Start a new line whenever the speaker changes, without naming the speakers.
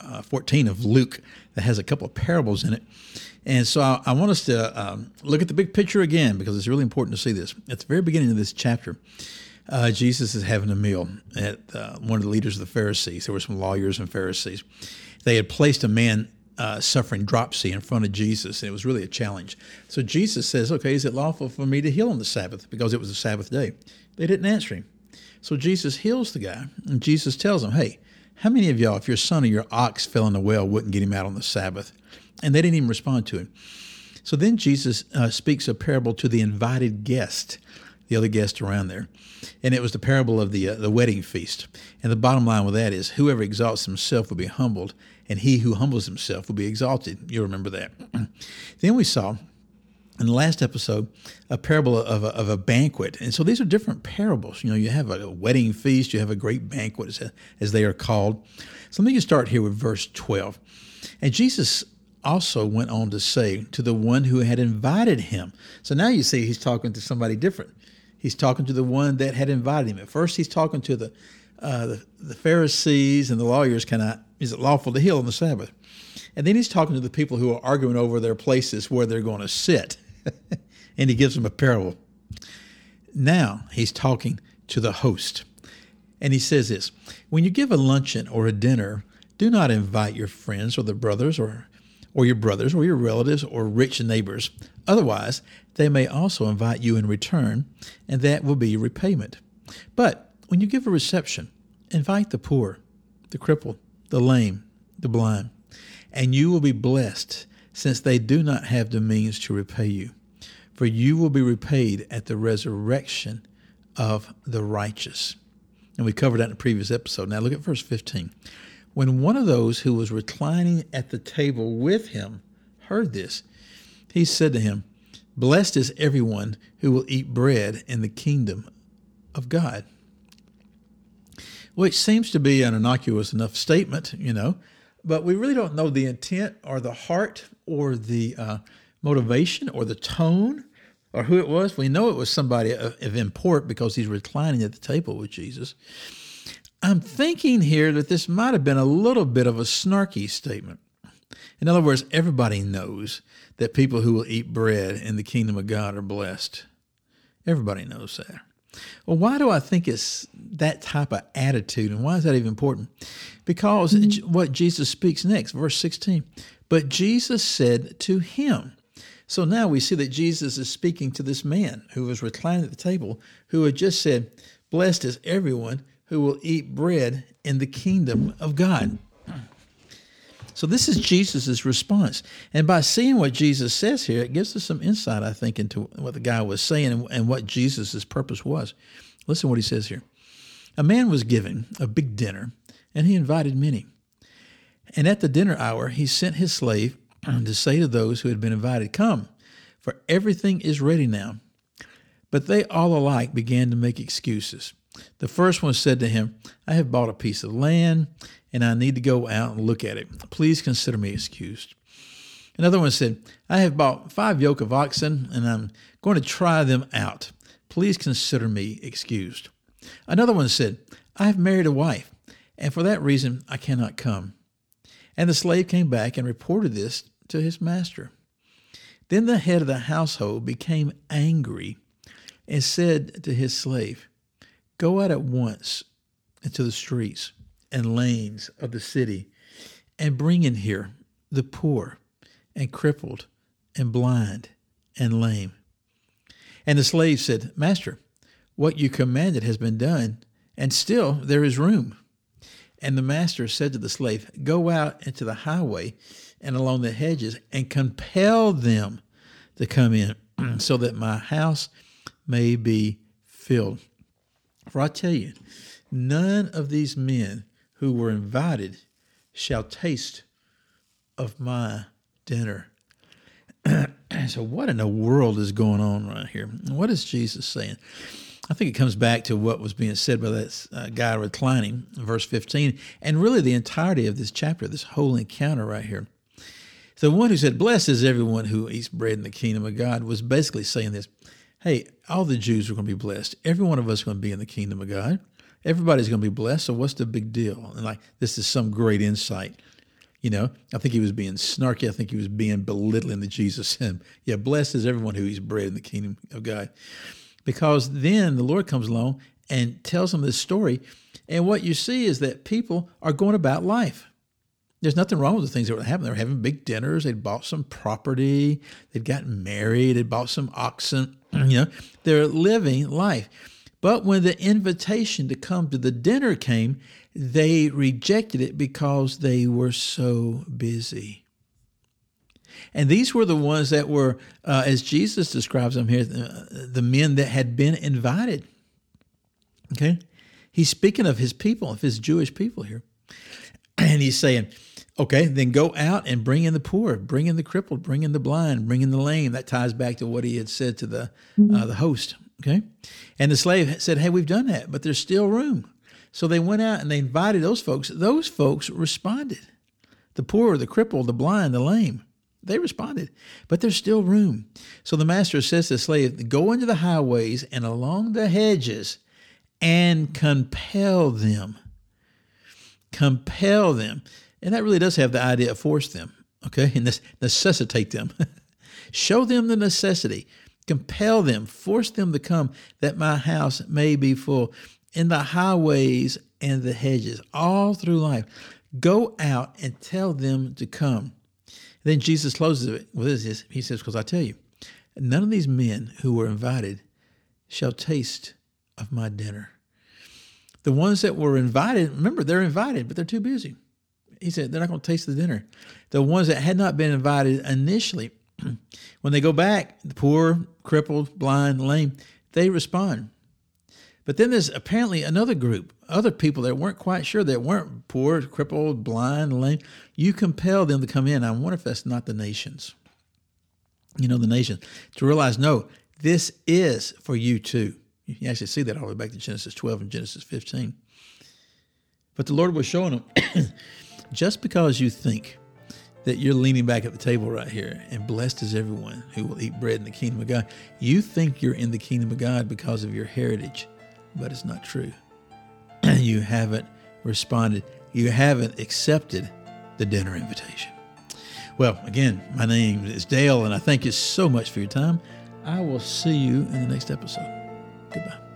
uh, 14 of Luke that has a couple of parables in it. And so I, I want us to um, look at the big picture again because it's really important to see this. At the very beginning of this chapter, uh, Jesus is having a meal at uh, one of the leaders of the Pharisees. There were some lawyers and Pharisees. They had placed a man uh, suffering dropsy in front of Jesus, and it was really a challenge. So Jesus says, Okay, is it lawful for me to heal on the Sabbath? Because it was a Sabbath day. They didn't answer him. So Jesus heals the guy, and Jesus tells him, Hey, how many of y'all, if your son or your ox fell in the well, wouldn't get him out on the Sabbath? And they didn't even respond to him. So then Jesus uh, speaks a parable to the invited guest, the other guest around there. And it was the parable of the, uh, the wedding feast. And the bottom line with that is whoever exalts himself will be humbled, and he who humbles himself will be exalted. You'll remember that. then we saw in the last episode a parable of a, of a banquet. And so these are different parables. You know, you have a wedding feast, you have a great banquet, as, as they are called. So let me just start here with verse 12. And Jesus also went on to say to the one who had invited him. So now you see he's talking to somebody different. He's talking to the one that had invited him. At first, he's talking to the uh, the, the Pharisees and the lawyers. Can I? Is it lawful to heal on the Sabbath? And then he's talking to the people who are arguing over their places where they're going to sit, and he gives them a parable. Now he's talking to the host, and he says this: When you give a luncheon or a dinner, do not invite your friends or the brothers or or your brothers or your relatives or rich neighbors. Otherwise, they may also invite you in return, and that will be your repayment. But when you give a reception, invite the poor, the crippled, the lame, the blind, and you will be blessed, since they do not have the means to repay you. For you will be repaid at the resurrection of the righteous. And we covered that in the previous episode. Now look at verse 15. When one of those who was reclining at the table with him heard this, he said to him, Blessed is everyone who will eat bread in the kingdom of God. Which seems to be an innocuous enough statement, you know, but we really don't know the intent or the heart or the uh, motivation or the tone or who it was. We know it was somebody of, of import because he's reclining at the table with Jesus. I'm thinking here that this might have been a little bit of a snarky statement. In other words, everybody knows that people who will eat bread in the kingdom of God are blessed. Everybody knows that. Well, why do I think it's that type of attitude, and why is that even important? Because mm-hmm. what Jesus speaks next, verse 16. But Jesus said to him, so now we see that Jesus is speaking to this man who was reclining at the table, who had just said, Blessed is everyone who will eat bread in the kingdom of God. So this is Jesus' response. And by seeing what Jesus says here, it gives us some insight, I think, into what the guy was saying and, what Jesus' purpose was. Listen to what he says here. A man was given a big dinner, and he invited many. And at the dinner hour, he sent his slave to say to those who had been invited, Come, for everything is ready now. But they all alike began to make excuses. The first one said to him, I have bought a piece of land and I need to go out and look at it. Please consider me excused. Another one said, I have bought five yoke of oxen and I'm going to try them out. Please consider me excused. Another one said, I have married a wife, and for that reason I cannot come. And the slave came back and reported this to his master. Then the head of the household became angry and said to his slave, Go out at once into the streets and lanes of the city and bring in here the poor and crippled and blind and lame. And the slave said, Master, what you commanded has been done, and still there is room. And the master said to the slave, Go out into the highway and along the hedges and compel them to come in, so that my house may be filled. For I tell you, none of these men who were invited shall taste of my dinner. so, what in the world is going on right here? What is Jesus saying? I think it comes back to what was being said by that uh, guy reclining, verse 15, and really the entirety of this chapter, this whole encounter right here. The one who said, Blessed is everyone who eats bread in the kingdom of God, was basically saying this Hey, all the Jews are going to be blessed. Every one of us is going to be in the kingdom of God. Everybody's going to be blessed. So, what's the big deal? And like, this is some great insight. You know, I think he was being snarky. I think he was being belittling the Jesus him. Yeah, blessed is everyone who eats bread in the kingdom of God. Because then the Lord comes along and tells them this story. And what you see is that people are going about life. There's nothing wrong with the things that were happening. They were having big dinners. They'd bought some property. They'd gotten married. They'd bought some oxen. You know, they're living life. But when the invitation to come to the dinner came, they rejected it because they were so busy. And these were the ones that were, uh, as Jesus describes them here, the, the men that had been invited. Okay? He's speaking of his people, of his Jewish people here. And he's saying, okay, then go out and bring in the poor, bring in the crippled, bring in the blind, bring in the lame. That ties back to what he had said to the, uh, the host. Okay? And the slave said, hey, we've done that, but there's still room. So they went out and they invited those folks. Those folks responded. The poor, the crippled, the blind, the lame. They responded, but there's still room. So the master says to the slave, Go into the highways and along the hedges and compel them. Compel them. And that really does have the idea of force them, okay? And necessitate them. Show them the necessity. Compel them. Force them to come that my house may be full. In the highways and the hedges, all through life. Go out and tell them to come. Then Jesus closes it with this. He says, Because I tell you, none of these men who were invited shall taste of my dinner. The ones that were invited, remember, they're invited, but they're too busy. He said, they're not going to taste the dinner. The ones that had not been invited initially, when they go back, the poor, crippled, blind, lame, they respond. But then there's apparently another group, other people that weren't quite sure, that weren't poor, crippled, blind, lame. You compel them to come in. I wonder if that's not the nations. You know, the nations. To realize, no, this is for you too. You can actually see that all the way back to Genesis 12 and Genesis 15. But the Lord was showing them just because you think that you're leaning back at the table right here and blessed is everyone who will eat bread in the kingdom of God, you think you're in the kingdom of God because of your heritage but it's not true. You haven't responded. You haven't accepted the dinner invitation. Well, again, my name is Dale, and I thank you so much for your time. I will see you in the next episode. Goodbye.